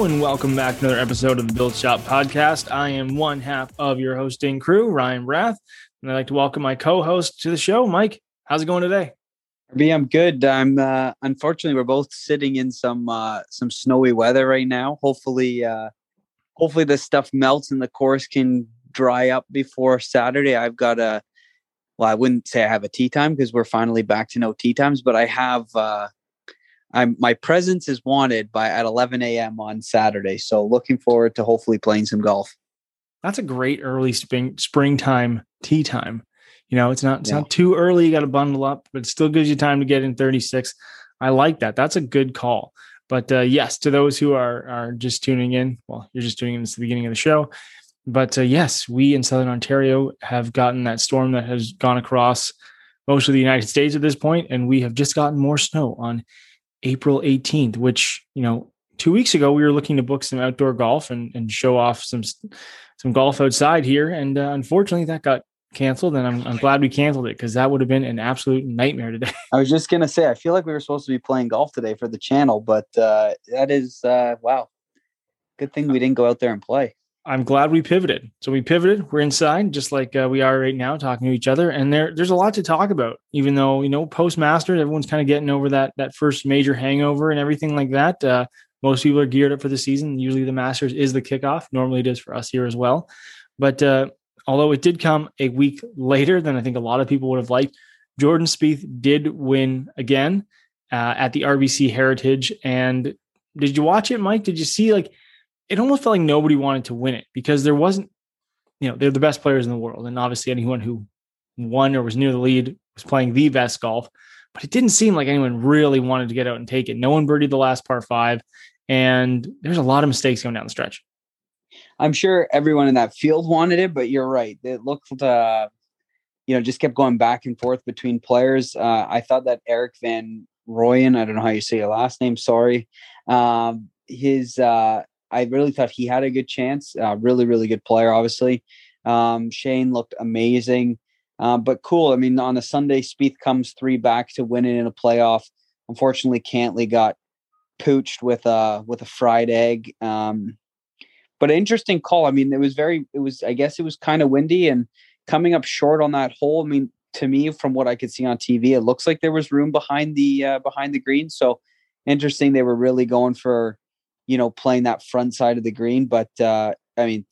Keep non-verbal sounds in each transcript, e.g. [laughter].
And welcome back to another episode of the Build Shop Podcast. I am one half of your hosting crew, Ryan Barath, and I'd like to welcome my co-host to the show, Mike. How's it going today? I'm good. I'm uh, unfortunately we're both sitting in some uh, some snowy weather right now. Hopefully, uh, hopefully this stuff melts and the course can dry up before Saturday. I've got a well, I wouldn't say I have a tee time because we're finally back to no tee times, but I have uh, I'm my presence is wanted by at 11 a.m. on Saturday. So looking forward to hopefully playing some golf. That's a great early spring springtime tee time. You know, it's not it's yeah. not too early. You got to bundle up, but it still gives you time to get in 36. I like that. That's a good call. But uh, yes, to those who are are just tuning in, well, you're just tuning in to the beginning of the show. But uh, yes, we in Southern Ontario have gotten that storm that has gone across most of the United States at this point, and we have just gotten more snow on April 18th, which, you know, two weeks ago we were looking to book some outdoor golf and, and show off some some golf outside here. And uh, unfortunately that got canceled and I'm, I'm glad we canceled it because that would have been an absolute nightmare today. I was just going to say, I feel like we were supposed to be playing golf today for the channel, but uh, that is, uh, wow. Good thing we didn't go out there and play. I'm glad we pivoted. So we pivoted. We're inside, just like uh, we are right now, talking to each other. And there, there's a lot to talk about. Even though you know, post Masters, everyone's kind of getting over that that first major hangover and everything like that. Uh, most people are geared up for the season. Usually, the Masters is the kickoff. Normally, it is for us here as well. But uh, although it did come a week later than I think a lot of people would have liked, Jordan Spieth did win again uh, at the RBC Heritage. And did you watch it, Mike? Did you see like? It almost felt like nobody wanted to win it because there wasn't, you know, they're the best players in the world. And obviously anyone who won or was near the lead was playing the best golf. But it didn't seem like anyone really wanted to get out and take it. No one birdied the last par five. And there's a lot of mistakes going down the stretch. I'm sure everyone in that field wanted it, but you're right. It looked, uh, you know, just kept going back and forth between players. Uh, I thought that Erik van Rooyen, I don't know how you say your last name, sorry. Um, his uh, I really thought he had a good chance. Uh, really, really good player, obviously. Um, Shane looked amazing, uh, but cool. I mean, on a Sunday, Spieth comes three back to win it in a playoff. Unfortunately, Cantlay got pooched with a with a fried egg. Um, but interesting call. I mean, it was very. It was. I guess it was kind of windy and coming up short on that hole. I mean, to me, from what I could see on TV, it looks like there was room behind the uh, behind the green. So interesting. They were really going for you know, playing that front side of the green. But uh, I mean,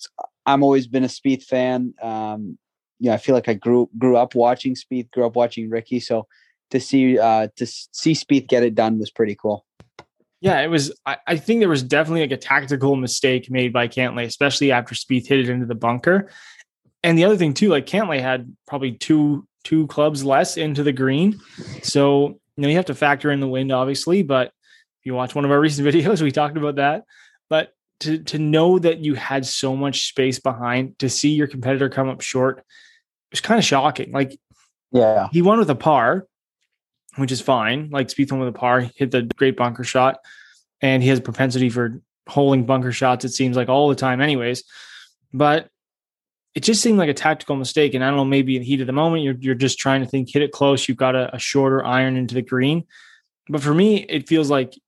I'm always been a Spieth fan. Um, yeah, I feel like I grew grew up watching Spieth, grew up watching Rickie. So to see uh, to see Spieth get it done was pretty cool. Yeah, it was. I, I, think there was definitely like a tactical mistake made by Cantlay, especially after Spieth hit it into the bunker. And the other thing too, like Cantlay had probably two two clubs less into the green, so you know you have to factor in the wind, obviously. But you watch one of our [laughs] recent videos, we talked about that. But to to know that you had so much space behind, to see your competitor come up short, was kind of shocking. Like, yeah, he won with a par, which is fine. Like Spieth won with a par, hit the great bunker shot, and he has a propensity for holding bunker shots. It seems like all the time, anyways. But it just seemed like a tactical mistake. And I don't know, maybe in the heat of the moment, you're you're just trying to think, hit it close. You've got a, a shorter iron into the green. But for me, it feels like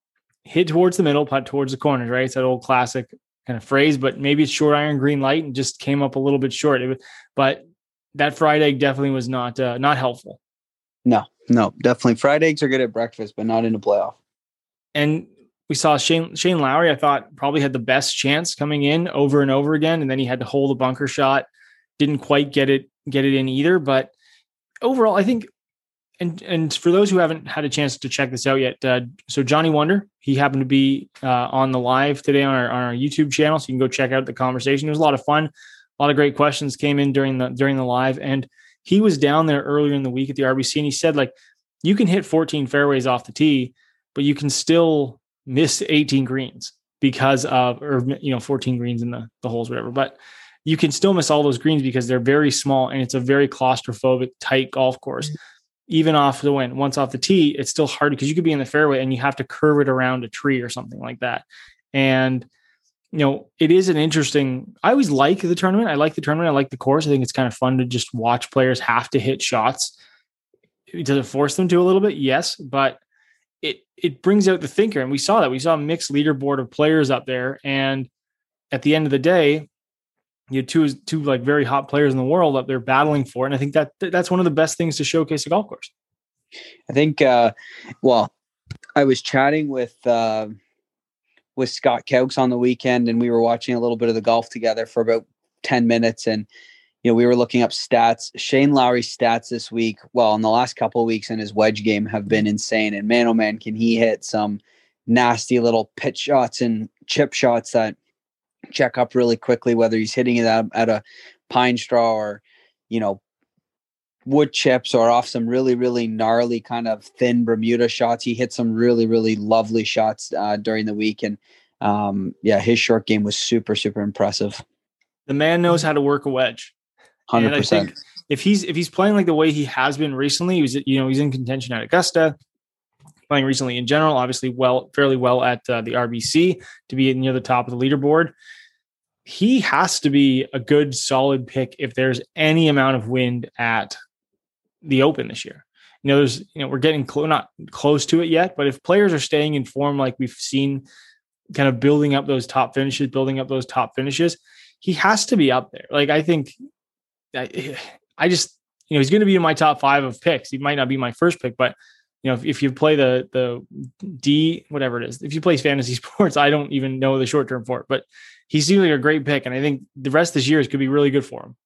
hit towards the middle, putt towards the corners, right? It's that old classic kind of phrase, but maybe it's short iron, green light, and just came up a little bit short. Was, but that fried egg definitely was not uh, not helpful. No, no, definitely fried eggs are good at breakfast, but not in a playoff. And we saw Shane Shane Lowry. I thought probably had the best chance coming in over and over again, and then he had to hold a bunker shot. Didn't quite get it get it in either, but overall, I think and and for those who haven't had a chance to check this out yet, uh, so Johnny Wunder, he happened to be uh, on the live today on our on our YouTube channel, so you can go check out the conversation. It was a lot of fun. A lot of great questions came in during the during the live, and he was down there earlier in the week at the RBC, and he said like you can hit 14 fairways off the tee, but you can still miss 18 greens because of or you know 14 greens in the the holes, whatever, but you can still miss all those greens because they're very small and it's a very claustrophobic tight golf course. Mm-hmm even off the wind, once off the tee, it's still hard because you could be in the fairway and you have to curve it around a tree or something like that. And you know, it is an interesting. I always like the tournament. I like the tournament. I like the course. I think it's kind of fun to just watch players have to hit shots. Does it force them to a little bit? Yes, but it it brings out the thinker, and we saw that. We saw a mixed leaderboard of players up there, and at the end of the day, you had two two like very hot players in the world up there battling for, and I think that that's one of the best things to showcase a golf course. I think, uh, well, I was chatting with uh, with Scott Kelks on the weekend, and we were watching a little bit of the golf together for about ten minutes, and you know we were looking up stats. Shane Lowry's stats this week, well, in the last couple of weeks in his wedge game, have been insane. And man, oh man, can he hit some nasty little pitch shots and chip shots that check up really quickly, whether he's hitting it at, at a pine straw or you know wood chips or off some really really gnarly kind of thin bermuda shots. He hit some really really lovely shots uh, during the week and um, yeah his short game was super super impressive. The man knows how to work a wedge. 100% if he's if he's playing like the way he has been recently he was you know he's in contention at augusta playing recently in general obviously well fairly well at uh, the rbc to be near the top of the leaderboard he has to be a good solid pick if there's any amount of wind at the Open this year. You know, there's you know we're getting close, not close to it yet, but if players are staying in form like we've seen, kind of building up those top finishes, building up those top finishes, he has to be up there. Like I think, I, I just you know he's going to be in my top five of picks. He might not be my first pick, but you know if, if you play the the D whatever it is, if you play fantasy [laughs] sports, I don't even know the short term for it, but he seems like a great pick, and I think the rest of this year is could be really good for him.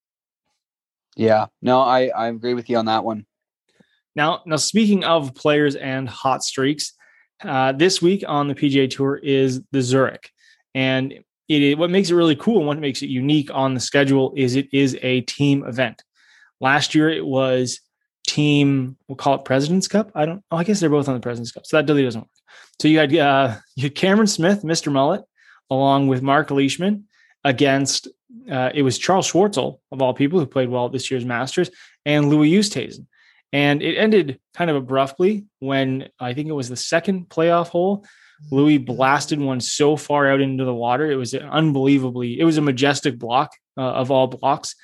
Yeah, no, I I agree with you on that one. Now, now speaking of players and hot streaks, uh, this week on the PGA Tour is the Zurich, and it what makes it really cool and what makes it unique on the schedule is it is a team event. Last year it was team we'll call it President's Cup. I don't. Oh, I guess they're both on the President's Cup, so that really doesn't work. So you had uh, you had Cameron Smith, Mr. Mullet, along with Mark Leishman against uh, it was Charles Schwartzel of all people who played well at this year's Masters and Louis Oosthuizen. And it ended kind of abruptly when I think it was the second playoff hole. Louis blasted one so far out into the water. It was unbelievably, it was a majestic block uh, of all blocks.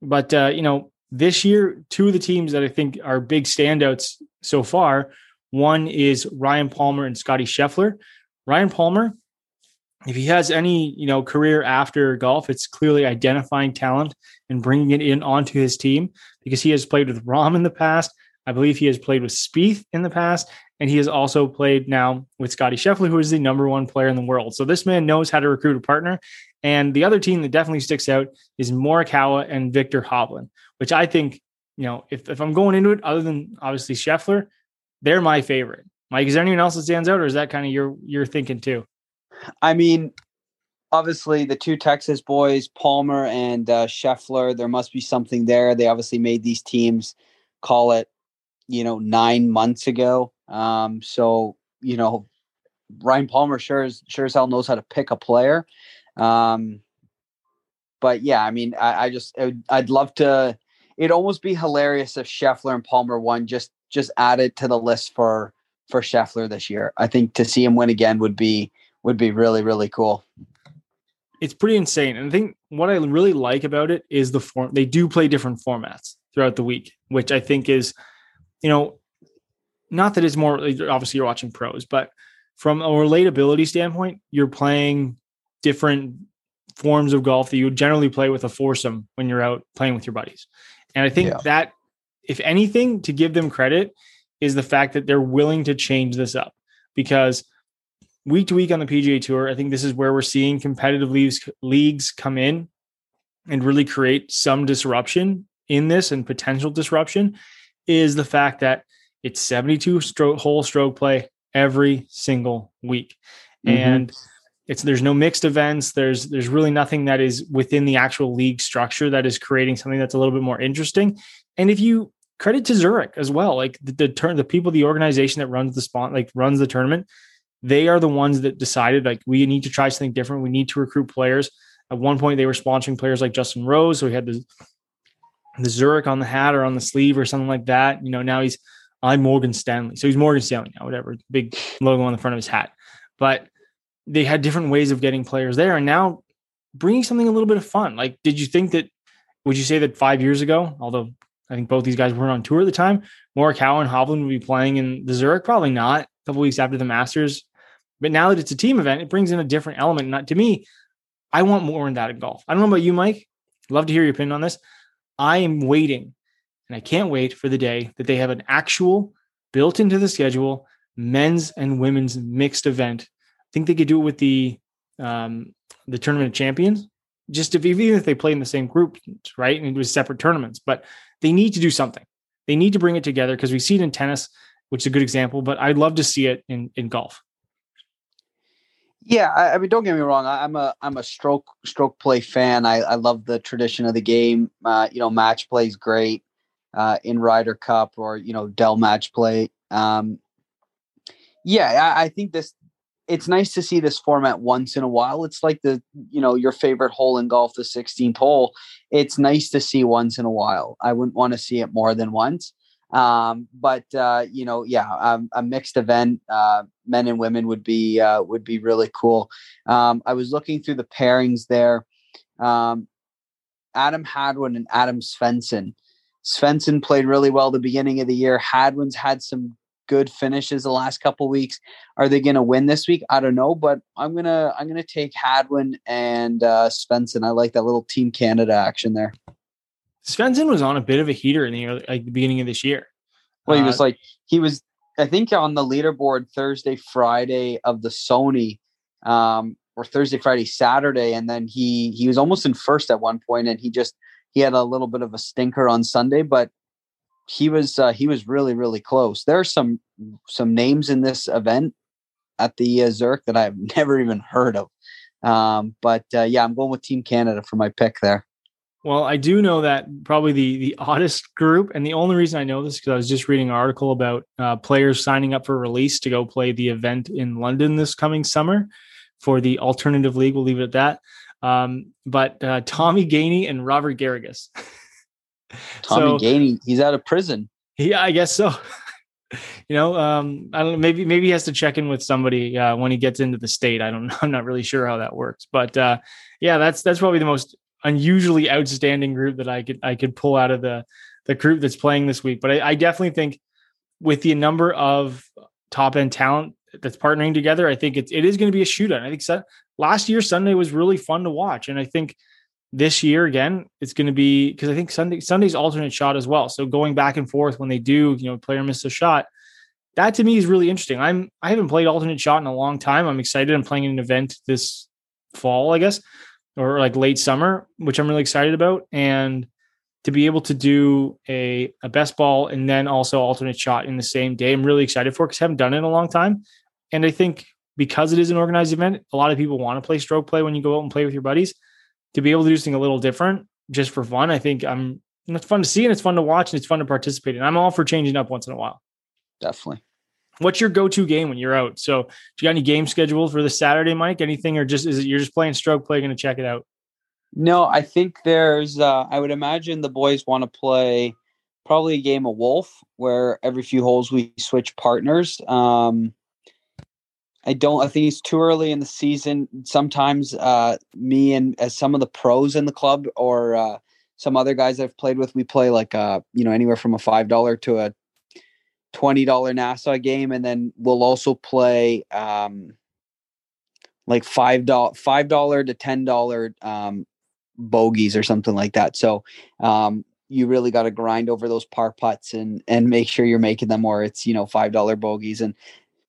But, uh, you know, this year, two of the teams that I think are big standouts so far one is Ryan Palmer and Scottie Scheffler. Ryan Palmer if he has any you know career after golf it's clearly identifying talent and bringing it in onto his team because he has played with Rahm in the past. I believe he has played with Spieth in the past and he has also played now with Scottie Scheffler who is the number one player in the world. So this man knows how to recruit a partner. And the other team that definitely sticks out is Morikawa and Viktor Hovland which i think you know if, if i'm going into it other than obviously Scheffler they're my favorite mike is there anyone else that stands out or is that kind of your your thinking too I mean, obviously the two Texas boys, Palmer and uh, Scheffler, there must be something there. They obviously made these teams call it, you know, nine months ago. Um, so, you know, Ryan Palmer sure as sure as hell knows how to pick a player. Um, but yeah, I mean, I, I just I'd love to. It'd almost be hilarious if Scheffler and Palmer won. Just just add it to the list for for Scheffler this year. I think to see him win again would be would be really really cool. It's pretty insane, and I think what I really like about it is the form. They do play different formats throughout the week, which I think is, you know, not that it's more obviously you're watching pros, but from a relatability standpoint, you're playing different forms of golf that you would generally play with a foursome when you're out playing with your buddies. And I think yeah. that, if anything, to give them credit is the fact that they're willing to change this up because week to week on the PGA Tour, I think this is where we're seeing competitive leagues leagues come in and really create some disruption in this and potential disruption is the fact that it's 72 stroke hole stroke play every single week. Mm-hmm. And it's there's no mixed events. There's there's really nothing that is within the actual league structure that is creating something that's a little bit more interesting. And if you credit to Zurich as well, like the, the turn the people, the organization that runs the spot, like runs the tournament, they are the ones that decided like we need to try something different. We need to recruit players. At one point, they were sponsoring players like Justin Rose, so he had the the Zurich on the hat or on the sleeve or something like that. You know, now he's I'm Morgan Stanley, so he's Morgan Stanley now, whatever, big logo on the front of his hat. But they had different ways of getting players there, and now bringing something a little bit of fun. Like, did you think that? Would you say that five years ago, although I think both these guys weren't on tour at the time, Morikawa and Hovland would be playing in the Zurich? Probably not. A couple weeks after the Masters. But now that it's a team event, it brings in a different element. Not to me, I want more in that in golf. I don't know about you, Mike. Love to hear your opinion on this. I am waiting, and I can't wait for the day that they have an actual built into the schedule men's and women's mixed event. Think they could do it with the um, the tournament of champions. Just if even if they play in the same group, right, and it was separate tournaments, but they need to do something. They need to bring it together because we see it in tennis, which is a good example. But I'd love to see it in in golf. Yeah, I, I, mean, don't get me wrong. I, am a I'm a stroke stroke play fan. I, I love the tradition of the game. Uh, you know, match play is great uh, in Ryder Cup or you know Dell match play. Um, yeah, I, I think this. It's nice to see this format once in a while. It's like the you know your favorite hole in golf, the 16th hole. It's nice to see once in a while. I wouldn't want to see it more than once. Um, but uh, you know, yeah, um, a mixed event, uh, men and women would be uh, would be really cool. Um, I was looking through the pairings there. Um, Adam Hadwin and Adam Svensson. Svensson played really well the beginning of the year. Hadwin's had some good finishes the last couple weeks. Are they going to win this week? I don't know, but I'm gonna I'm gonna take Hadwin and uh, Svensson. I like that little Team Canada action there. Svensson was on a bit of a heater in the early, like the beginning of this year. Well, he was uh, like he was, I think, on the leaderboard Thursday, Friday of the Sony, um, or Thursday, Friday, Saturday, and then he he was almost in first at one point, and he just he had a little bit of a stinker on Sunday, but he was uh, he was really really close. There are some some names in this event at the uh, Zurich that I've [laughs] never even heard of, um, but uh, yeah, I'm going with Team Canada for my pick there. Well, I do know that probably the the oddest group, and the only reason I know this because I was just reading an article about uh, players signing up for release to go play the event in London this coming summer for the alternative league. We'll leave it at that. Um, but uh, Tommy Gainey and Robert Garrigus. [laughs] Tommy so, Gainey, he's out of prison. Yeah, I guess so. [laughs] you know, um, I don't know. Maybe maybe he has to check in with somebody uh, when he gets into the state. I don't know. [laughs] I'm not really sure how that works, but uh, yeah, that's that's probably the most unusually outstanding group that I could I could pull out of the the group that's playing this week. But I, I definitely think with the number of top end talent that's partnering together, I think it's it is going to be a shootout. I think so, last year Sunday was really fun to watch, and I think this year again it's going to be because I think Sunday Sunday's alternate shot as well. So going back and forth when they do, you know, player misses a shot. That to me is really interesting. I'm I haven't played alternate shot in a long time. I'm excited. I'm playing an event this fall, I guess or like late summer, which I'm really excited about. And to be able to do a, a best ball and then also alternate shot in the same day, I'm really excited for because I haven't done it in a long time. And I think because it is an organized event, a lot of people want to play stroke play when you go out and play with your buddies. To be able to do something a little different just for fun, I think I'm it's fun to see and it's fun to watch and it's fun to participate And I'm all for changing up once in a while. Definitely. What's your go-to game when you're out? So, do you got any game scheduled for this Saturday, Mike? Anything, or just is it you're just playing stroke play, going to check it out? No, I think there's. Uh, I would imagine the boys want to play probably a game of Wolf, where every few holes we switch partners. Um, I don't. I think it's too early in the season. Sometimes uh, me and as some of the pros in the club or uh, some other guys I've played with, we play like uh, you know anywhere from a five dollar to a twenty dollar Nassau game, and then we'll also play um, like five dollar five dollar to ten dollar um, bogeys or something like that. So um, you really got to grind over those par putts and and make sure you're making them, or it's you know five dollar bogeys. And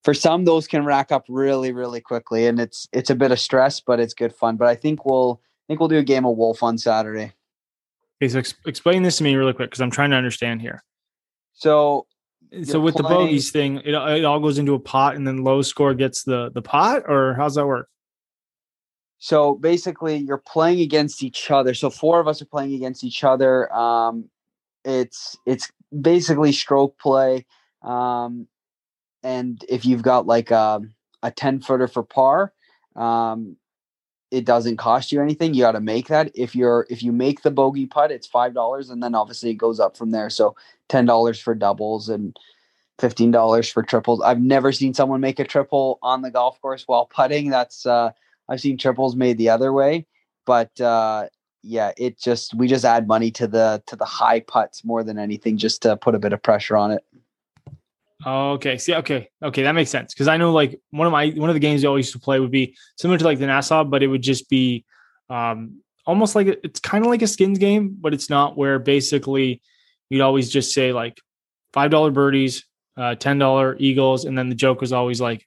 for some, those can rack up really really quickly, and it's it's a bit of stress, but it's good fun. But I think we'll I think we'll do a game of Wolf on Saturday. Okay, so ex- explain this to me really quick because I'm trying to understand here. So so with playing, the bogeys thing, it, it all goes into a pot, and then low score gets the the pot, or how's that work? So basically, you're playing against each other. So four of us are playing against each other. Um, it's it's basically stroke play, um, and if you've got like a a ten footer for par, um, it doesn't cost you anything. You got to make that. If you're if you make the bogey putt, it's five dollars, and then obviously it goes up from there. So ten dollars for doubles and fifteen dollars for triples. I've never seen someone make a triple on the golf course while putting. That's uh, I've seen triples made the other way, but uh, yeah, it just we just add money to the to the high putts more than anything, just to put a bit of pressure on it. Okay. See, okay, okay, that makes sense because I know like one of my one of the games I always used to play would be similar to like the Nassau, but it would just be um almost like it's kind of like a skins game, but it's not where basically you'd always just say like five dollar birdies, uh, ten dollar eagles, and then the joke was always like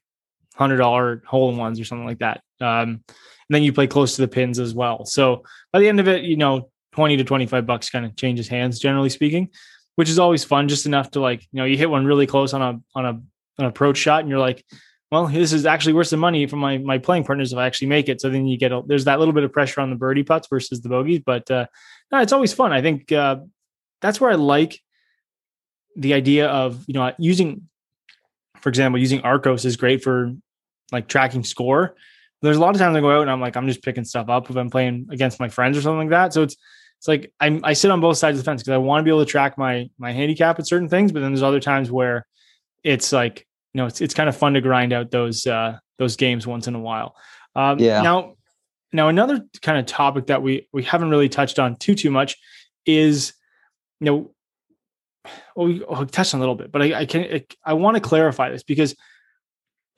hundred dollar hole in ones or something like that. Um, and then you play close to the pins as well. So by the end of it, you know, twenty to twenty five bucks kind of changes hands, generally speaking, which is always fun, just enough to like you know you hit one really close on a on a an approach shot, and you're like, well, this is actually worth some money for my my playing partners if I actually make it. So then you get a, there's that little bit of pressure on the birdie putts versus the bogeys, but uh, no, it's always fun. I think uh, that's where I like the idea of you know using, for example, using Arccos is great for like tracking score. There's a lot of times I go out and I'm like I'm just picking stuff up if I'm playing against my friends or something like that. So it's it's like I'm I sit on both sides of the fence because I want to be able to track my my handicap at certain things, but then there's other times where it's like you know it's it's kind of fun to grind out those uh those games once in a while. Um, yeah. Now now another kind of topic that we we haven't really touched on too too much is you know well, we, touched on a little bit, but I, I can I, I want to clarify this because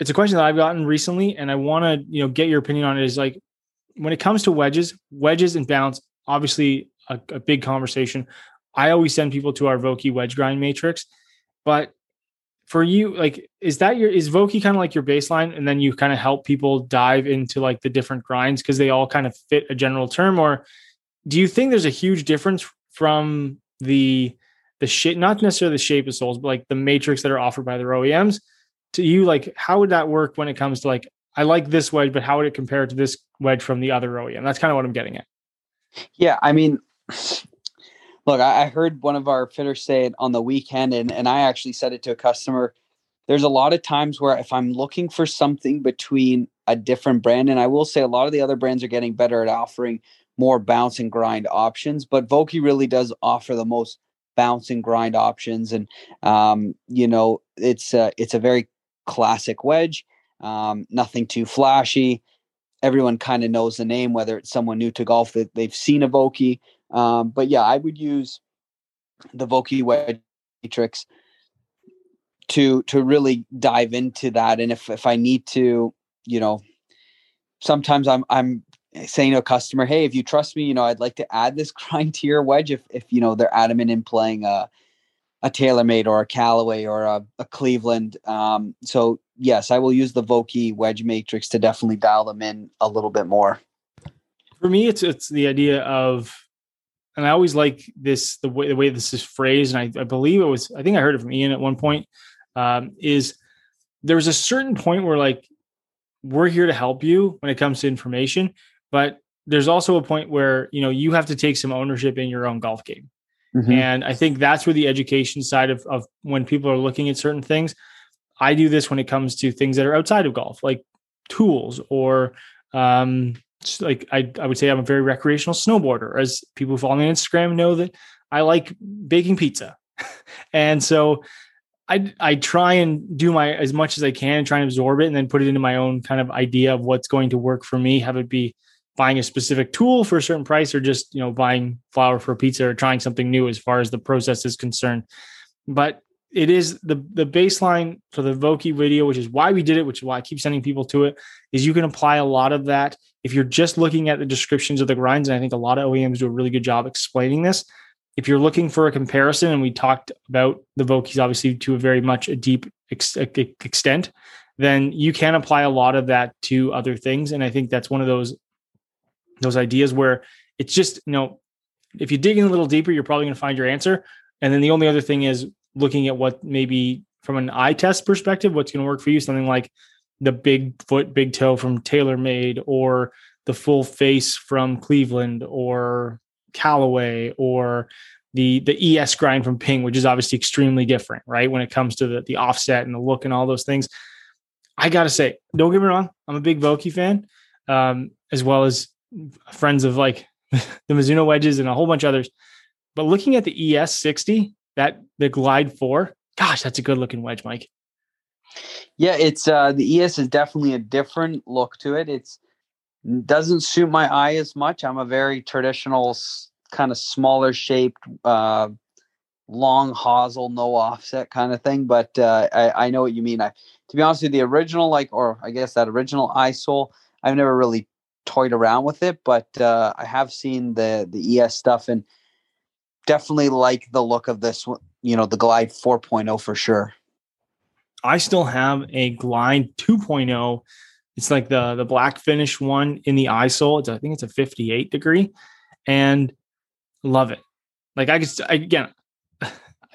it's a question that I've gotten recently, and I want to you know get your opinion on it. Is like when it comes to wedges, wedges and bounce, obviously a, a big conversation. I always send people to our Vokey wedge grind matrix, but for you, like, is that your is Vokey kind of like your baseline, and then you kind of help people dive into like the different grinds because they all kind of fit a general term, or do you think there's a huge difference from the the shape, not necessarily the shape of soles, but like the matrix that are offered by their OEMs. To you, like, how would that work when it comes to like, I like this wedge, but how would it compare to this wedge from the other OEM? That's kind of what I'm getting at. Yeah, I mean, look, I heard one of our fitters say it on the weekend, and and I actually said it to a customer. There's a lot of times where if I'm looking for something between a different brand, and I will say a lot of the other brands are getting better at offering more bounce and grind options, but Vokey really does offer the most bounce and grind options. And um, you know, it's a, it's a very classic wedge. Um, nothing too flashy. Everyone kind of knows the name, whether it's someone new to golf that they've seen a Vokey. Um, but yeah, I would use the Vokey wedge matrix to to really dive into that. And if if I need to, you know, sometimes I'm I'm saying to a customer, hey, if you trust me, you know, I'd like to add this [laughs] grind to your wedge if, if you know, they're adamant in playing a, a TaylorMade or a Callaway or a, a Cleveland. Um, so yes, I will use the Vokey wedge matrix to definitely dial them in a little bit more. For me, it's it's the idea of, and I always like this the way the way this is phrased, and I, I believe it was I think I heard it from Ian at one point. Um, is there's a certain point where like we're here to help you when it comes to information, but there's also a point where you know you have to take some ownership in your own golf game mm-hmm. and i think that's where the education side of, of when people are looking at certain things i do this when it comes to things that are outside of golf like tools or um like I, I would say i'm a very recreational snowboarder as people who follow me on instagram know that i like baking pizza [laughs] and so I I try and do my as much as I can, try and absorb it, and then put it into my own kind of idea of what's going to work for me. Have it be buying a specific tool for a certain price or just you know buying flour for pizza or trying something new as far as the process is concerned but it is the the baseline for the Vokey video, which is why we did it, which is why I keep sending people to it, is you can apply a lot of that if you're just looking at the descriptions of the grinds. And I think a lot of OEMs do a really good job explaining this. If you're looking for a comparison, and we talked about the Vokeys obviously to a very much a deep ex- extent, then you can apply a lot of that to other things. And I think that's one of those those ideas where it's just you know if you dig in a little deeper you're probably going to find your answer and then the only other thing is looking at what maybe from an eye test perspective what's going to work for you something like the big foot big toe from TaylorMade or the full face from Cleveland or Callaway or the the ES grind from Ping, which is obviously extremely different, right? When it comes to the, the offset and the look and all those things. I gotta say, don't get me wrong, I'm a big Vokey fan, um, as well as friends of like [laughs] the Mizuno wedges and a whole bunch of others. But looking at the ES60, that the Glide 4, gosh, that's a good looking wedge, Mike. Yeah, it's uh the ES is definitely a different look to it. It's doesn't suit my eye as much. I'm a very traditional kind of smaller shaped uh long hosel, no offset kind of thing. But uh, I, I know what you mean. I, to be honest with you, the original, like, or I guess that original iSole, I've never really toyed around with it, but uh, I have seen the the ES stuff and definitely like the look of this. One, you know, the Glide 4.0 for sure. I still have a Glide 2.0. It's like the the black finish one in the iSole. It's I think it's a 58 degree, and love it. Like I could again, [sighs]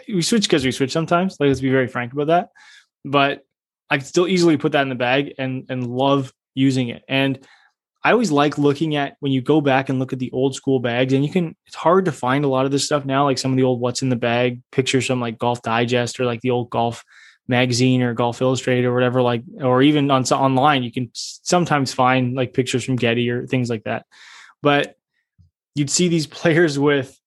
we switch because we switch sometimes. Like let's be very frank about that. But I could still easily put that in the bag and and love using it. And I always like looking at when you go back and look at the old school bags, and you can. It's hard to find a lot of this stuff now, like some of the old "What's in the Bag" pictures from like Golf Digest or like the old Golf magazine or Golf Illustrated or whatever. Like, or even on online, you can sometimes find like pictures from Getty or things like that. But you'd see these [laughs] players with.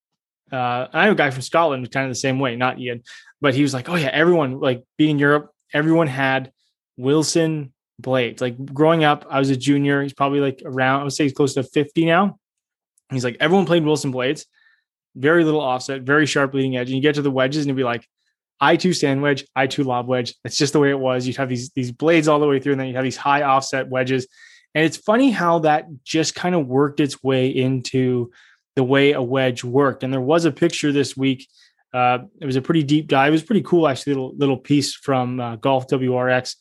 Uh, I know a guy from Scotland, kind of the same way, not Ian, but he was like, "Oh yeah, everyone like being in Europe, everyone had Wilson blades. Like growing up, I was a junior. He's probably like around, I would say he's close to 50 now. He's like, everyone played Wilson blades, very little offset, very sharp leading edge. And you get to the wedges and you'd be like, I2 stand wedge, I2 lob wedge. That's just the way it was. You'd have these, these blades all the way through, and then you have these high offset wedges. And it's funny how that just kind of worked its way into the way a wedge worked. And there was a picture this week. Uh, it was a pretty deep dive. It was pretty cool, actually, little little piece from uh, Golf WRX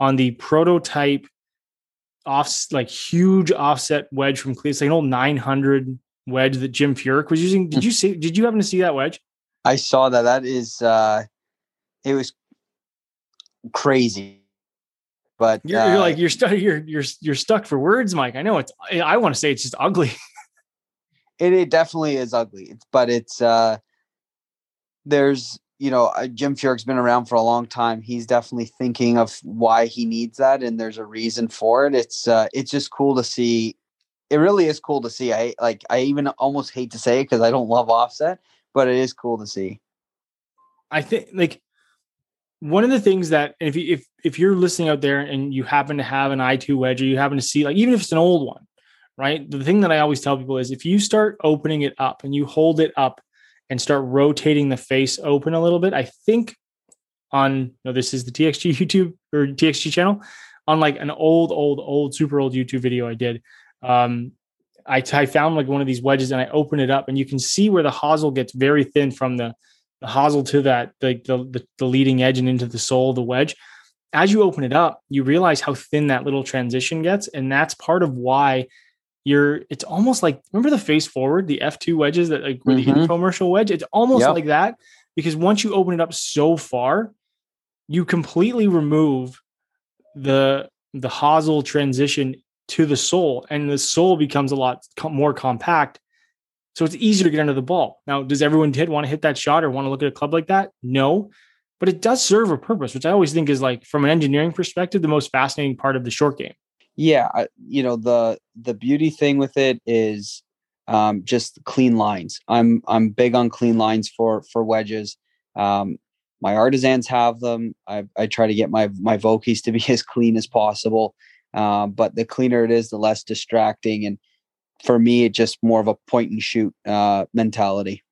on the prototype off like huge offset wedge from Cleveland, like an old 900 wedge that Jim Furyk was using. Did you see? Did you happen to see that wedge? I saw that. That is, uh it was crazy. But you're, uh, you're like you're stuck. You're you're you're stuck for words, Mike. I know it's. I want to say it's just ugly. [laughs] it, it definitely is ugly. It's, but it's. uh There's you know, uh, Jim Furyk's been around for a long time. He's definitely thinking of why he needs that, and there's a reason for it. It's uh, it's just cool to see. It really is cool to see. I like. I even almost hate to say it because I don't love offset, but it is cool to see. I think like one of the things that if you, if if you're listening out there and you happen to have an i2 wedge or you happen to see like even if it's an old one, right? The thing that I always tell people is if you start opening it up and you hold it up and start rotating the face open a little bit. I think on no, this is the TXG [laughs] YouTube or TXG channel. On like an old, old, old, super old YouTube video I did, um, I, I found like one of these wedges and I open it up and you can see where the hosel gets very thin from the, the hosel to that the, the the leading edge and into the sole of the wedge. As you open it up, you realize how thin that little transition gets, and that's part of why you're it's almost like remember the face forward, the F2 wedges that like were mm-hmm. the infomercial wedge. It's almost yep. like that because once you open it up so far, you completely remove the the hosel transition to the sole, and the sole becomes a lot more compact. So it's easier to get under the ball. Now, does everyone hit want to hit that shot or want to look at a club like that? No, but it does serve a purpose, which I always think is like from an engineering perspective, the most fascinating part of the short game yeah you know the the beauty thing with it is um, just clean lines. I'm i'm big on clean lines for for wedges. Um, my artisans have them. I, I try to get my my vokeys to be [laughs] as clean as possible. Uh, but the cleaner it is the less distracting and for me it's just more of a point and shoot uh, mentality.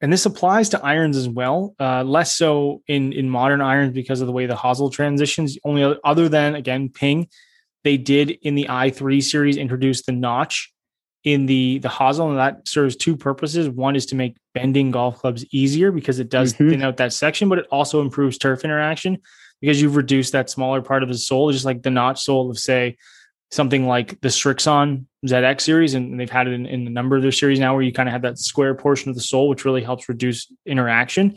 And this applies to irons as well uh, less so in in modern irons because of the way the hosel transitions. Only other than again ping they did in the i3 series introduce the notch in the the hosel, and that serves two purposes. One is to make bending golf clubs easier because it does mm-hmm. thin out that section, but it also improves turf interaction because you've reduced that smaller part of the sole, just like the notch sole of say something like the Srixon ZX series, and they've had it in, in a number of their series now, where you kind of have that square portion of the sole, which really helps reduce interaction.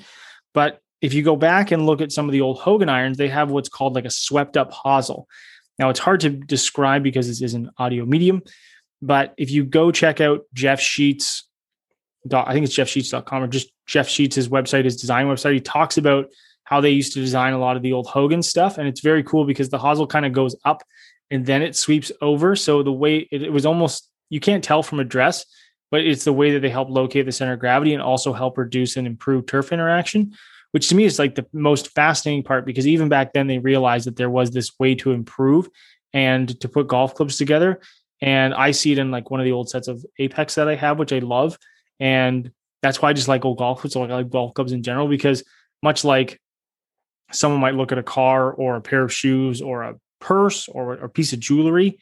But if you go back and look at some of the old Hogan irons, they have what's called like a swept up hosel. Now, it's hard to describe because this is an audio medium, but if you go check out Jeff Sheets, I think it's jeffsheets.com or just Jeff Sheets' website, his design website, he talks about how they used to design a lot of the old Hogan stuff. And it's very cool because the hosel kind of goes up and then it sweeps over. So the way it, it was almost, you can't tell from a dress, but it's the way that they help locate the center of gravity and also help reduce and improve turf interaction which to me is like the most fascinating part because even back then they realized that there was this way to improve and to put golf clubs together. And I see it in like one of the old sets of Apex that I have, which I love. And that's why I just like old golf clubs. So I like golf clubs in general because much like someone might look at a car or a pair of shoes or a purse or a piece of jewelry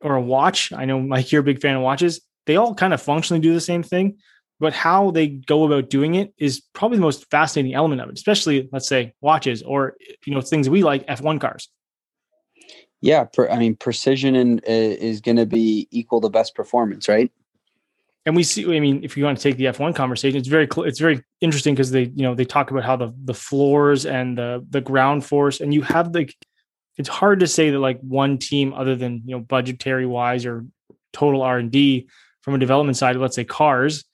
or a watch. I know Mike, you're a big fan of watches. They all kind of functionally do the same thing, but how they go about doing it is probably the most fascinating element of it, especially let's say watches or you know things we like F1 cars. Yeah, per, I mean precision and uh, is going to be equal to best performance, right? and we see i mean if you want to take the f1 conversation it's very it's very interesting because they you know they talk about how the the floors and the the ground force and you have like it's hard to say that like one team other than you know budgetary wise or total r&d from a development side let's say cars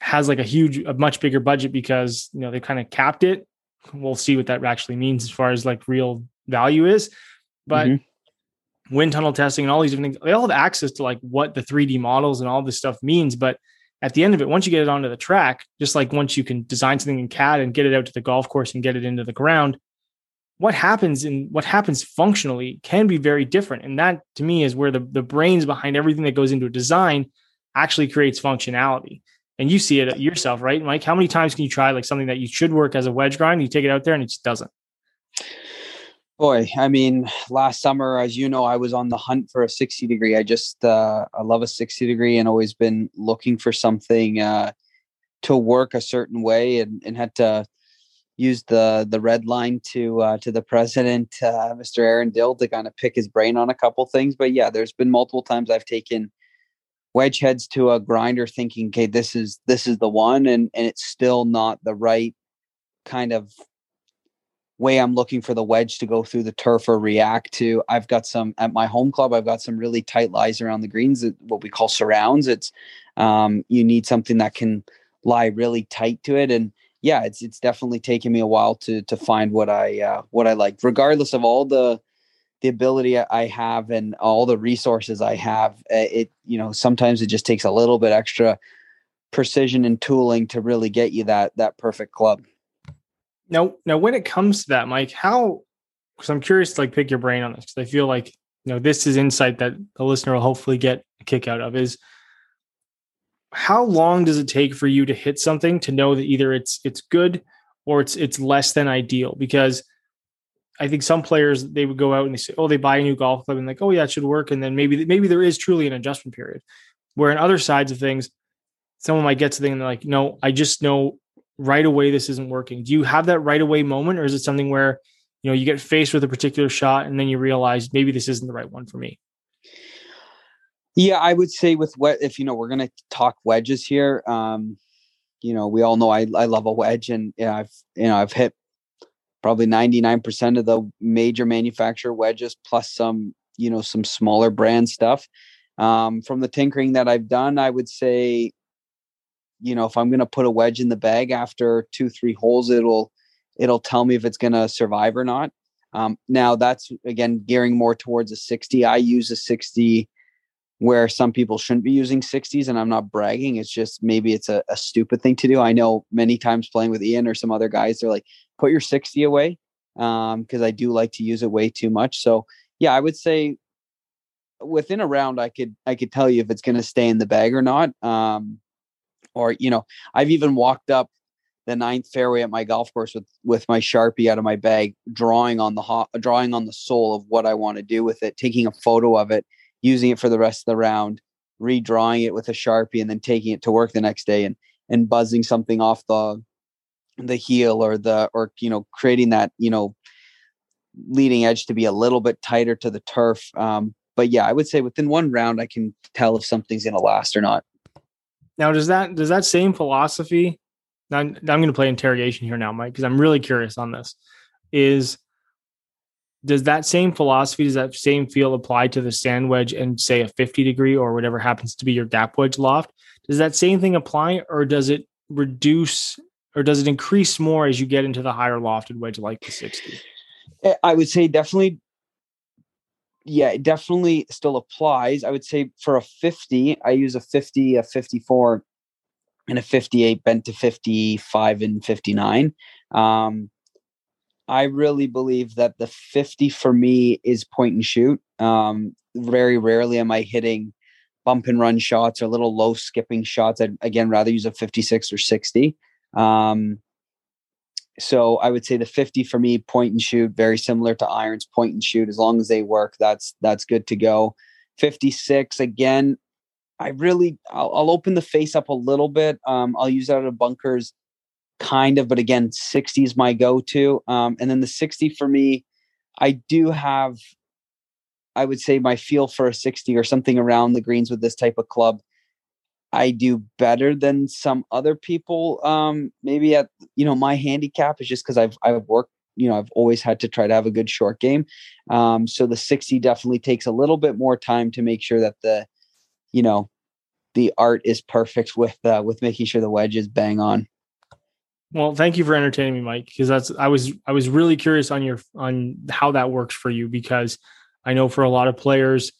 has like a huge a much bigger budget because you know they kind of capped it we'll see what that actually means as far as like real value is but mm-hmm wind tunnel testing and all these different things. They all have access to like what the 3D models and all this stuff means. But at the end of it, once you get it onto the track, just like once you can design something in CAD and get it out to the golf course and get it into the ground, what happens and what happens functionally can be very different. And that to me is where the, the brains behind everything that goes into a design actually creates functionality. And you see it yourself, right? Mike, how many times can you try like something that you should work as a wedge grind? You take it out there and it just doesn't. Boy, I mean, last summer, as you know, I was on the hunt for a 60 degree. I just, uh, I love a 60 degree and always been looking for something uh, to work a certain way and, and had to use the the red line to uh, to the president, uh, Mr. Aaron Dill, to kind of pick his brain on a couple things. But yeah, there's been multiple times I've taken wedge heads to a grinder thinking, okay, this is this is the one, and and it's still not the right kind of way I'm looking for the wedge to go through the turf or react to. I've got some at my home club. I've got some really tight lies around the greens, what we call surrounds. It's um, you need something that can lie really tight to it, and yeah, it's it's definitely taken me a while to to find what I uh, what I like, regardless of all the the ability I have and all the resources I have. Uh, it you know sometimes it just takes a little bit extra precision and tooling to really get you that that perfect club. Now, now when it comes to that, Mike, how? Because I'm curious to like pick your brain on this because I feel like you know this is insight that the listener will hopefully get a kick out of. Is how long does it take for you to hit something to know that either it's it's good or it's it's less than ideal? Because I think some players they would go out and they say, oh, they buy a new golf club and like, oh yeah, it should work, and then maybe maybe there is truly an adjustment period. Where in other sides of things, someone might get to thing and they're like, no, I just know right away this isn't working? Do you have that right away moment, or is it something where you know you get faced with a particular shot and then you realize maybe this isn't the right one for me? Yeah, I would say with what if you know we're gonna talk wedges here. Um, you know, we all know I I love a wedge, and you know, I've you know I've hit probably ninety nine percent of the major manufacturer wedges plus some you know some smaller brand stuff. Um, from the tinkering that I've done, I would say you know if i'm going to put a wedge in the bag after two three holes it'll it'll tell me if it's going to survive or not um, now that's again gearing more towards a 60 i use a 60 where some people shouldn't be using 60s and i'm not bragging it's just maybe it's a, a stupid thing to do. I know many times playing with ian or some other guys they're like put your 60 away because um, i do like to use it way too much. So yeah i would say within a round i could i could tell you if it's going to stay in the bag or not um, or you know i've even walked up the ninth fairway at my golf course with with my sharpie out of my bag drawing on the ho- drawing on the sole of what i want to do with it taking a photo of it using it for the rest of the round redrawing it with a sharpie and then taking it to work the next day and and buzzing something off the the heel or the or you know creating that you know leading edge to be a little bit tighter to the turf um but yeah i would say within one round i can tell if something's going to last or not now, does that does that same philosophy? Now, I'm, I'm going to play interrogation here now, Mike, because I'm really curious on this. Is does that same philosophy, does that same feel apply to the sand wedge and say a 50 degree or whatever happens to be your gap wedge loft? Does that same thing apply, or does it reduce or does it increase more as you get into the higher lofted wedge like the 60? Eh, I would say definitely yeah, it definitely still applies. I would say for a 50, I use a 50, a 54, and a 58 bent to 55 and 59. Um, I really believe that the 50 for me is point and shoot. Um, very rarely am I hitting bump and run shots or little low skipping shots. I'd again rather use a 56 or 60. Um, so I would say the 50 for me, point and shoot, very similar to irons, point and shoot. As long as they work, that's that's good to go. 56 again. I really I'll, I'll open the face up a little bit. Um, I'll use that out of bunkers, kind of, but again, 60 is my go-to. Um, and then the 60 for me, I do have, I would say my feel for a 60 or something around the greens with this type of club I do better than some other people. Um, maybe at you know my handicap is just because I've I've worked. You know, I've always had to try to have a good short game. Um, so the sixty definitely takes a little bit more time to make sure that the, you know, the art is perfect with uh, with making sure the wedge is bang on. Well, thank you for entertaining me, Mike, because that's I was I was really curious on your on how that works for you because I know for a lot of players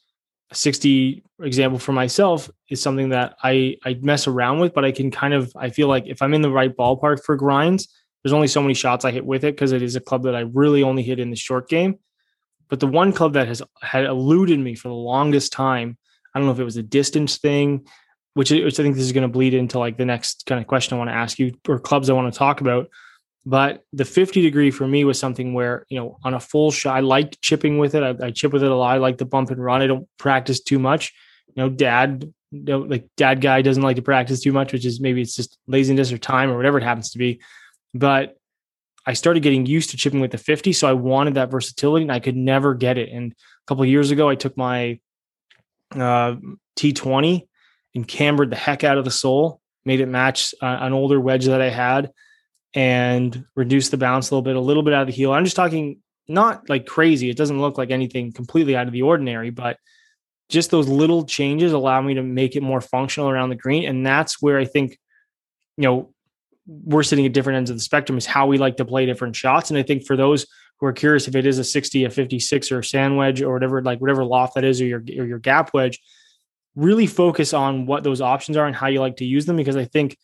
60 example for myself is something that I I mess around with, but I can kind of I feel like if I'm in the right ballpark for grinds, there's only so many shots I hit with it because it is a club that I really only hit in the short game. But the one club that has had eluded me for the longest time, I don't know if it was a distance thing, which, which I think this is going to bleed into like the next kind of question I want to ask you or clubs I want to talk about. But the 50 degree for me was something where, you know, on a full shot, I like chipping with it. I, I chip with it a lot. I like the bump and run. I don't practice too much. You know, dad, you know, like dad guy doesn't like to practice too much, which is maybe it's just laziness or time or whatever it happens to be. But I started getting used to chipping with the 50. So I wanted that versatility and I could never get it. And a couple years ago, I took my uh, T20 and cambered the heck out of the sole, made it match uh, an older wedge that I had and reduced the bounce a little bit, a little bit out of the heel. I'm just talking not like crazy. It doesn't look like anything completely out of the ordinary, but just those little changes allow me to make it more functional around the green. And that's where I think, you know, we're sitting at different ends of the spectrum is how we like to play different shots. And I think for those who are curious if it is a 60, a 56 or a sand wedge or whatever, like whatever loft that is, or your, or your gap wedge, really focus on what those options are and how you like to use them. Because I think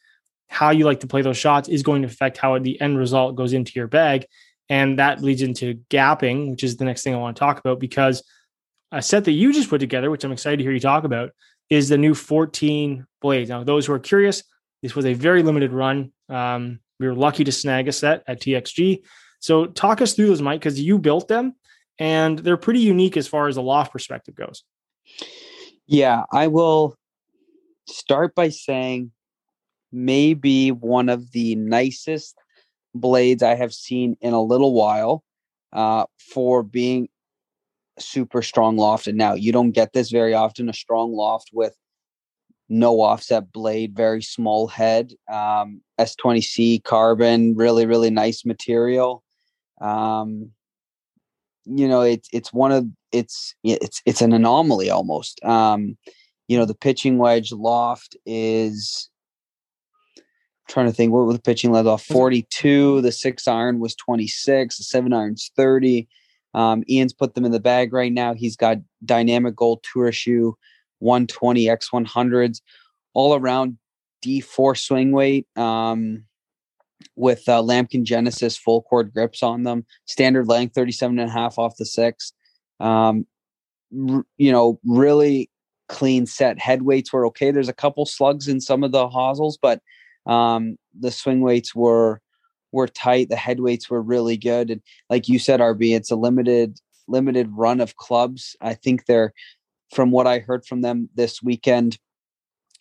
how you like to play those shots is going to affect how the end result goes into your bag. And that leads into gapping, which is the next thing I want to talk about because a set that you just put together, which I'm excited to hear you talk about, is the new 14 blades. Now, those who are curious, this was a very limited run. Um, we were lucky to snag a set at TXG. So, talk us through those, Mike, because you built them and they're pretty unique as far as the loft perspective goes. Yeah, I will start by saying maybe one of the nicest blades I have seen in a little while uh, for being super strong lofted. Now, you don't get this very often a strong loft with no offset blade, very small head, um, S20C carbon, really, really nice material. Um, you know, it's it's one of it's it's it's an anomaly almost. Um, you know, the pitching wedge loft is trying to think what was the pitching wedge off 42 the six iron was 26 the seven irons 30 um, ian's put them in the bag right now he's got dynamic gold tour issue 120 x100s all around d4 swing weight um, with uh, Lamkin Genesis full cord grips on them, standard length 37 and a half off the six. Um, r- you know, really clean set. Head weights were okay. There's a couple slugs in some of the hosels, but um, the swing weights were were tight. The head weights were really good, and like you said, RB, it's a limited limited run of clubs. I think they're, from what I heard from them this weekend,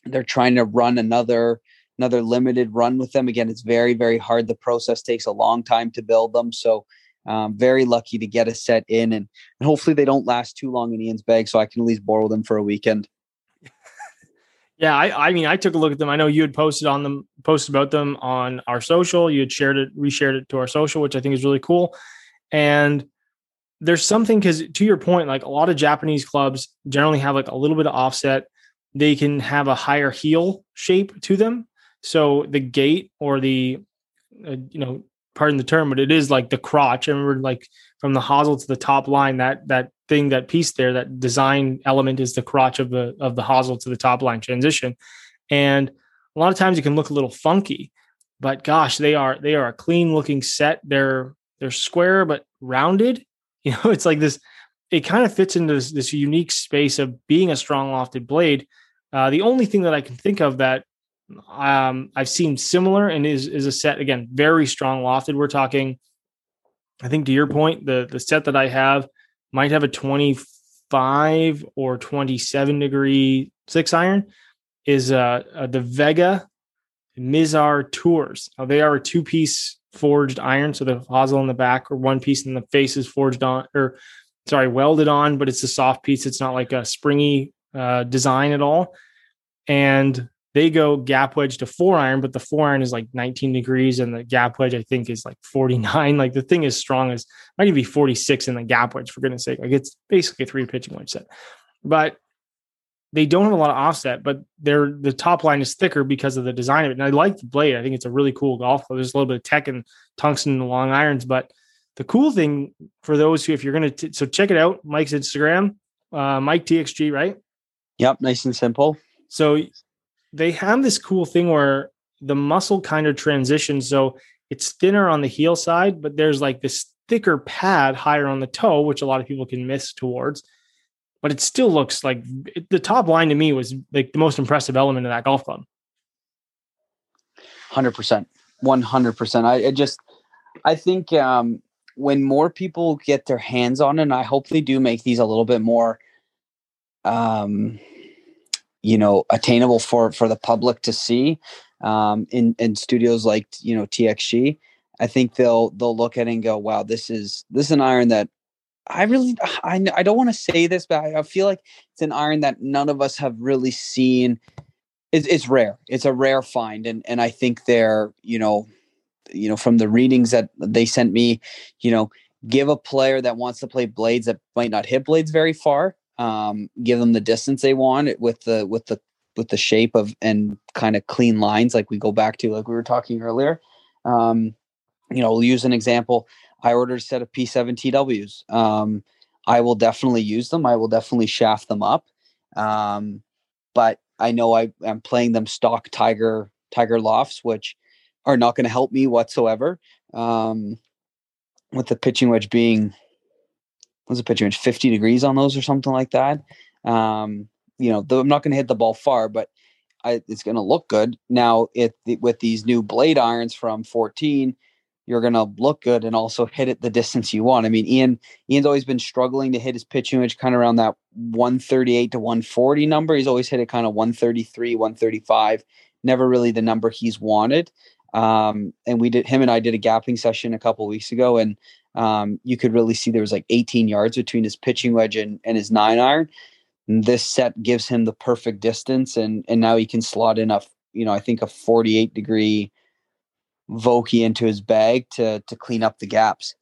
they're trying to run another another limited run with them. Again, it's very very hard. The process takes a long time to build them, so. Um, very lucky to get a set in, and, and hopefully they don't last too long in Ian's bag, so I can at least borrow them for a weekend. Yeah, I, I mean, I took a look at them. I know you had posted on them, posted about them on our social. You had shared it, reshared it to our social, which I think is really cool. And there's something because to your point, like a lot of Japanese clubs generally have like a little bit of offset. They can have a higher heel shape to them. So the gate or the, uh, you know, pardon the term, but it is like the crotch. I remember like from the hosel to the top line, that that thing, that piece there, that design element is the crotch of the of the hosel to the top line transition. And a lot of times it can look a little funky, but gosh, they are they are a clean looking set. They're they're square but rounded. [laughs] You know, it's like this. It kind of fits into this, this unique space of being a strong lofted blade, Uh, the only thing that I can think of that um, I've seen similar and is is a set again very strong lofted. We're talking, I think to your point, the the set that I have might have a 25 or 27 degree six iron is uh, uh the Vega Mizar Tours. Now they are a two piece forged iron, so the hosel in the back or one piece in the face is forged on or sorry welded on, but it's a soft piece. It's not like a springy uh, design at all, and they go gap wedge to four iron, but the four iron is like 19 degrees and the gap wedge, I think, is like 49. [laughs] Like the thing is strong as might even be 46 in the gap wedge, for goodness sake. Like it's basically a three pitching wedge set. But they don't have a lot of offset, but they're the top line is thicker because of the design of it. And I like the blade. I think it's a really cool golf club. There's a little bit of tech and tungsten in the long irons, but the cool thing for those who, if you're going to, so check it out, Mike's Instagram, uh, Mike TXG, right? Yep, nice and simple. So they have this cool thing where the muscle kind of transitions. So it's thinner on the heel side, but there's like this thicker pad higher on the toe, which a lot of people can miss towards. But it still looks like it, the top line to me was like the most impressive element of that golf club. 100%. 100%. I, I just, I think um, when more people get their hands on it, and I hope they do make these a little bit more um you know attainable for for the public to see um, in in studios like you know TXG. I think they'll they'll look at it and go, "Wow, this is this is an iron that I really I I don't want to say this, but I, I feel like it's an iron that none of us have really seen. It's, it's rare. It's a rare find, and and I think they're you know you know from the readings that they sent me, you know, give a player that wants to play blades that might not hit blades very far um, give them the distance they want with the with the with the shape of and kind of clean lines like we go back to like we were talking earlier. Um, you know we'll use an example. I ordered a set of p7 tws um, i will definitely use them. I will definitely shaft them up. Um, but i know I, i'm playing them stock tiger tiger lofts which are not going to help me whatsoever. Um, with the pitching wedge being was a inch 50 degrees on those or something like that. Um, you know, I'm not going to hit the ball far, but I, it's going to look good. Now, it with these new blade irons from 14, you're going to look good and also hit it the distance you want. I mean, Ian Ian's always been struggling to hit his pitching wedge kind of around that 138 to 140 number. He's always hit it kind of 133, 135. Never really the number he's wanted. Um, and we did him and I did a gapping session a couple weeks ago, and um, you could really see there was like 18 yards between his pitching wedge and, and his nine iron. And this set gives him the perfect distance, and and now he can slot in a you know I think a 48 degree Vokey into his bag to to clean up the gaps.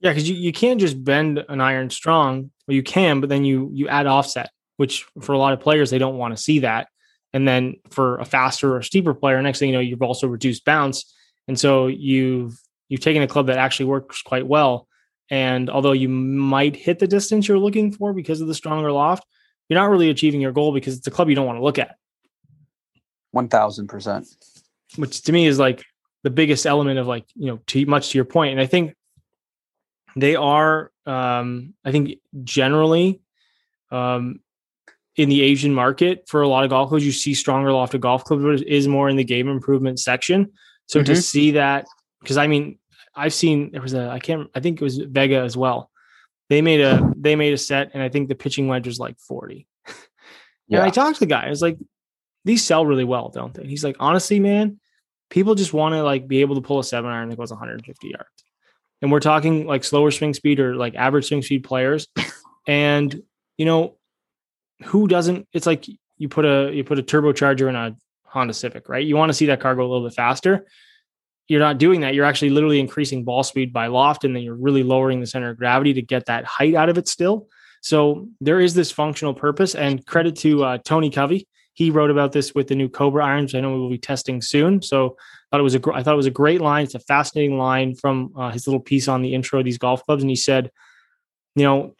Yeah, because you, you can't just bend an iron strong. Well, you can, but then you you add offset, which for a lot of players they don't want to see that. And then for a faster or steeper player, next thing you know, you've also reduced bounce. And so you've you've taken a club that actually works quite well. And although you might hit the distance you're looking for because of the stronger loft, you're not really achieving your goal because it's a club you don't want to look at. 1000%. Which to me is like the biggest element of like, you know, to much to your point. And I think they are, um, I think generally, um, in the Asian market for a lot of golf clubs, you see stronger lofted golf clubs is more in the game improvement section. So mm-hmm. to see that because I mean, I've seen there was a I can't I think it was Vega as well. They made a they made a set, and I think the pitching wedge was like forty. yeah. [laughs] And I talked to the guy. I was like, these sell really well, don't they? He's like, honestly, man, people just want to like be able to pull a seven iron that goes 150 yards. And we're talking like slower swing speed or like average swing speed players. And you know, who doesn't? It's like you put a you put a turbocharger in a Honda Civic, right? You want to see that car go a little bit faster you're not doing that. You're actually literally increasing ball speed by loft, and then you're really lowering the center of gravity to get that height out of it still. So there is this functional purpose. And credit to uh, Tony Covey. He wrote about this with the new Cobra irons. I know we will be testing soon. So I thought it was a gr- I thought it was a great line. It's a fascinating line from uh, his little piece on the intro of these golf clubs. And he said, you know,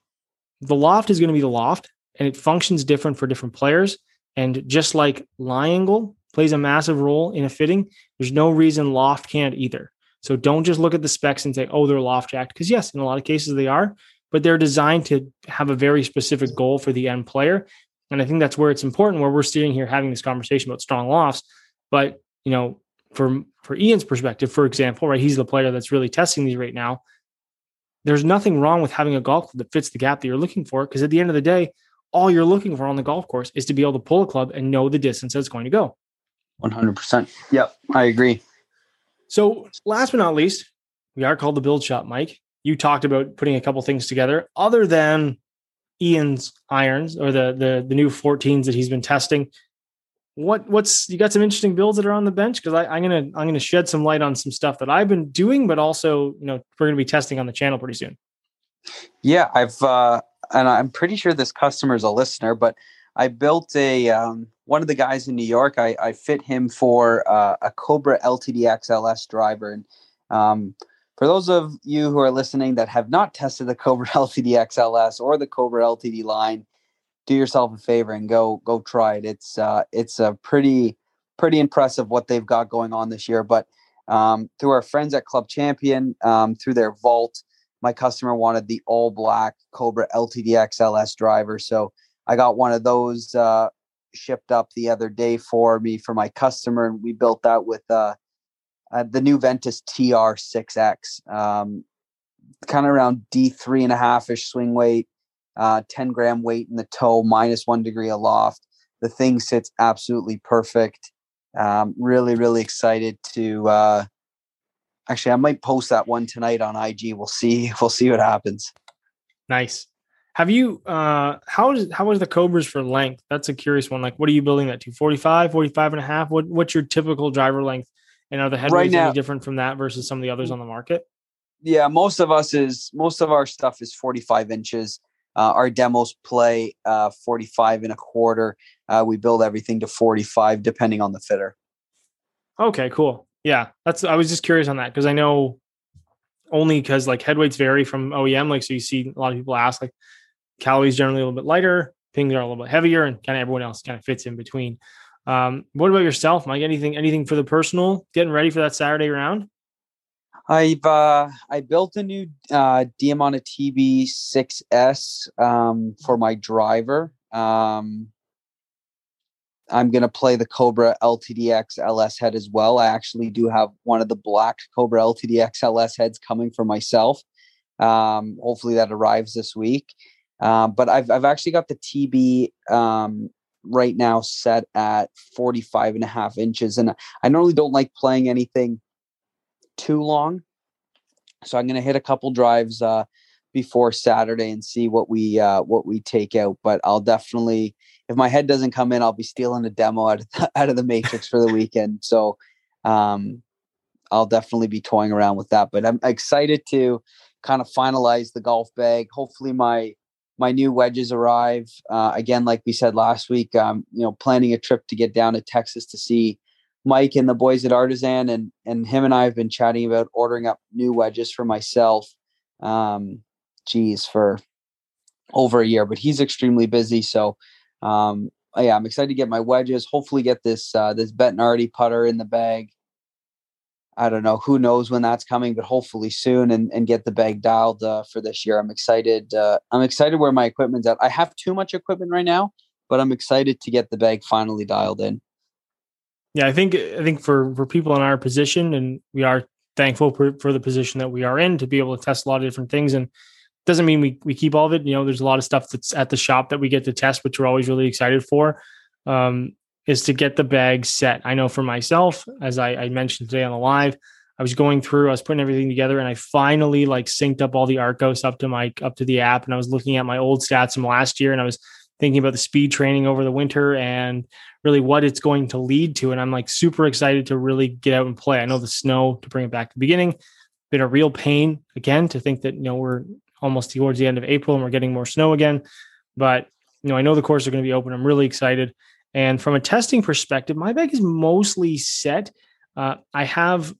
the loft is going to be the loft, and it functions different for different players. And just like lie angle plays a massive role in a fitting, there's no reason loft can't either. So don't just look at the specs and say, oh, they're loft jacked. Because yes, in a lot of cases they are, but they're designed to have a very specific goal for the end player. And I think that's where it's important where we're sitting here having this conversation about strong lofts. But, you know, for for Ian's perspective, for example, right, he's the player that's really testing these right now. There's nothing wrong with having a golf club that fits the gap that you're looking for. Because at the end of the day, all you're looking for on the golf course is to be able to pull a club and know the distance it's going to go. 100%. Yep, I agree. So, last but not least, we are called the Build Shop, Mike. You talked about putting a couple things together other than Ian's irons or the the the new 14s that he's been testing. What what's you got some interesting builds that are on the bench? Because I'm gonna I'm gonna shed some light on some stuff that I've been doing, but also you know we're gonna be testing on the channel pretty soon. Yeah, I've uh and I'm pretty sure this customer is a listener, but I built a um, one of the guys in New York. I, I fit him for uh, a Cobra LTD XLS driver, and um, for those of you who are listening that have not tested the Cobra [laughs] LTD XLS or the Cobra LTD line, do yourself a favor and go go try it. It's uh, it's a pretty pretty impressive what they've got going on this year. But um, through our friends at Club Champion, um, through their vault, my customer wanted the all black Cobra LTD XLS driver, so I got one of those uh, shipped up the other day for me for my customer, and we built that with uh, uh, the new Ventus TR6X, um, kind of around D three and a half ish swing weight, uh, 10 gram weight in the toe, minus one degree aloft. The thing sits absolutely perfect. Um, really, really excited to. Uh, actually, I might post that one tonight on IG. We'll see. [laughs] We'll see what happens. Nice. Have you uh how is how is the cobras for length? That's a curious one. Like what are you building that to? 45, 45 and a half? What what's your typical driver length? And are the headweights right any different from that versus some of the others on the market? Yeah, most of us is most of our stuff is 45 inches. Uh, our demos play uh, 45 and a quarter. Uh, we build everything to 45 depending on the fitter. Okay, cool. Yeah, that's I was just curious on that because I know only because like headweights vary from OEM. Like so, you see a lot of people ask like Callaway's generally a little bit lighter, pings are a little bit heavier, and kind of everyone else kind of fits in between. Um, what about yourself, Mike? Anything anything for the personal? Getting ready for that Saturday round? I've uh, I built a new uh, Diamana TB6S um, for my driver. Um, I'm gonna play the Cobra LTDX LS head as well. I actually do have one of the black Cobra LTDX LS heads coming for myself. Um, hopefully that arrives this week. Um, but I've I've actually got the TB um, right now set at 45 and a half inches. And I normally don't like playing anything too long. So I'm going to hit a couple drives uh, before Saturday and see what we uh, what we take out. But I'll definitely, if my head doesn't come in, I'll be stealing a demo out of the, [laughs] out of the Matrix for the weekend. So um, I'll definitely be toying around with that. But I'm excited to kind of finalize the golf bag. Hopefully, my my new wedges arrive. Uh, again, like we said last week, um, you know, planning a trip to get down to Texas to see Mike and the boys at Artisan, and and him and I have been chatting about ordering up new wedges for myself. Um, geez, for over a year, but he's extremely busy, so um, yeah, I'm excited to get my wedges. Hopefully, get this uh, this Bettinardi putter in the bag. I don't know. Who knows when that's coming, but hopefully soon and, and get the bag dialed uh, for this year. I'm excited. Uh, I'm excited where my equipment's at. I have too much equipment right now, but I'm excited to get the bag finally dialed in. Yeah, I think I think for for people in our position, and we are thankful for, for the position that we are in to be able to test a lot of different things. And doesn't mean we we keep all of it. You know, there's a lot of stuff that's at the shop that we get to test, which we're always really excited for. Um, is to get the bag set. I know for myself, as I, I, mentioned today on the live, I was going through, I was putting everything together, and I finally like synced up all the Arccos up to my up to the app, and I was looking at my old stats from last year, and I was thinking about the speed training over the winter and really what it's going to lead to, and I'm like super excited to really get out and play. I know the snow to bring it back to the beginning, been a real pain again to think that you know we're almost towards the end of April and we're getting more snow again, but you know I know the course are going to be open. I'm really excited. And from a testing perspective, my bag is mostly set. Uh, I have,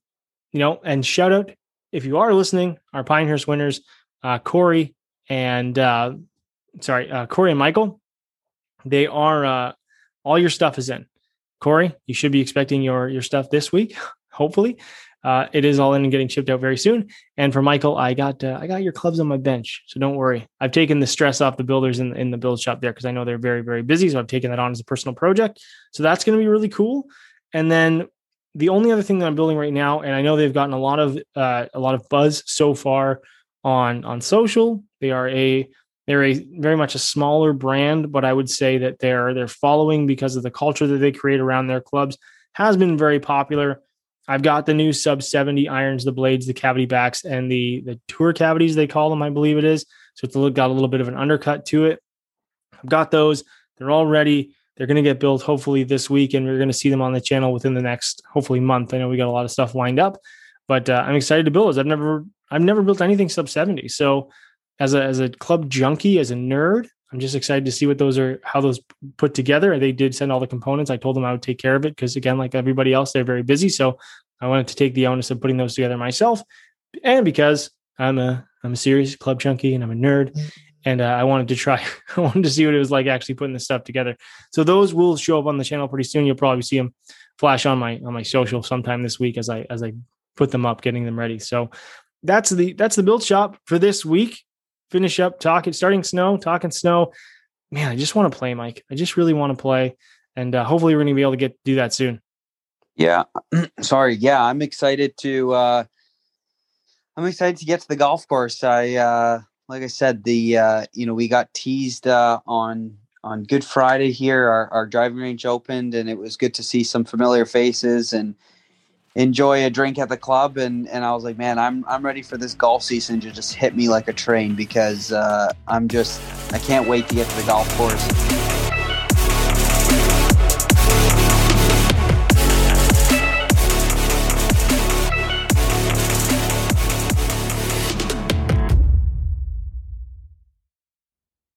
you know, and shout out if you are listening, our Pinehurst winners, uh, Corey and uh, sorry, uh, Corey and Michael. They are uh, all your stuff is in. Corey, you should be expecting your your stuff this week, [laughs] hopefully. Uh, it is all in and getting shipped out very soon. And for Michael, I got uh, I got your clubs on my bench, so don't worry. I've taken the stress off the builders in in the build shop there because I know they're very very busy. So I've taken that on as a personal project. So that's going to be really cool. And then the only other thing that I'm building right now, and I know they've gotten a lot of uh, a lot of buzz so far on on social. They are a they're a very much a smaller brand, but I would say that their their following because of the culture that they create around their clubs has been very popular. I've got the new sub 70 irons, the blades, the cavity backs, and the the tour cavities they call them, I believe it is. So it's got a little bit of an undercut to it. I've got those. They're all ready. They're going to get built hopefully this week, and we're going to see them on the channel within the next hopefully month. I know we got a lot of stuff lined up, but uh, I'm excited to build those. I've never I've never built anything sub 70. So as a as a club junkie, as a nerd, I'm just excited to see what those are, how those put together. They did send all the components. I told them I would take care of it because, again, like everybody else, they're very busy. So I wanted to take the onus of putting those together myself, and because I'm a I'm a serious club junkie and I'm a nerd, mm. and uh, I wanted to try. [laughs] I wanted to see what it was like actually putting this stuff together. So those will show up on the channel pretty soon. You'll probably see them flash on my on my social sometime this week as I as I put them up, getting them ready. So that's the that's the build shop for this week finish up talking, starting snow, talking snow. Man, I just want to play, Mike. I just really want to play, and uh, hopefully we're going to be able to get do that soon. Yeah, [clears throat] sorry. Yeah, I'm excited to. uh I'm excited to get to the golf course. I uh like I said, the uh you know we got teased uh on on Good Friday here. Our, our driving range opened, and it was good to see some familiar faces and enjoy a drink at the club and and I was like man I'm I'm ready for this golf season to just hit me like a train because uh, I'm just I can't wait to get to the golf course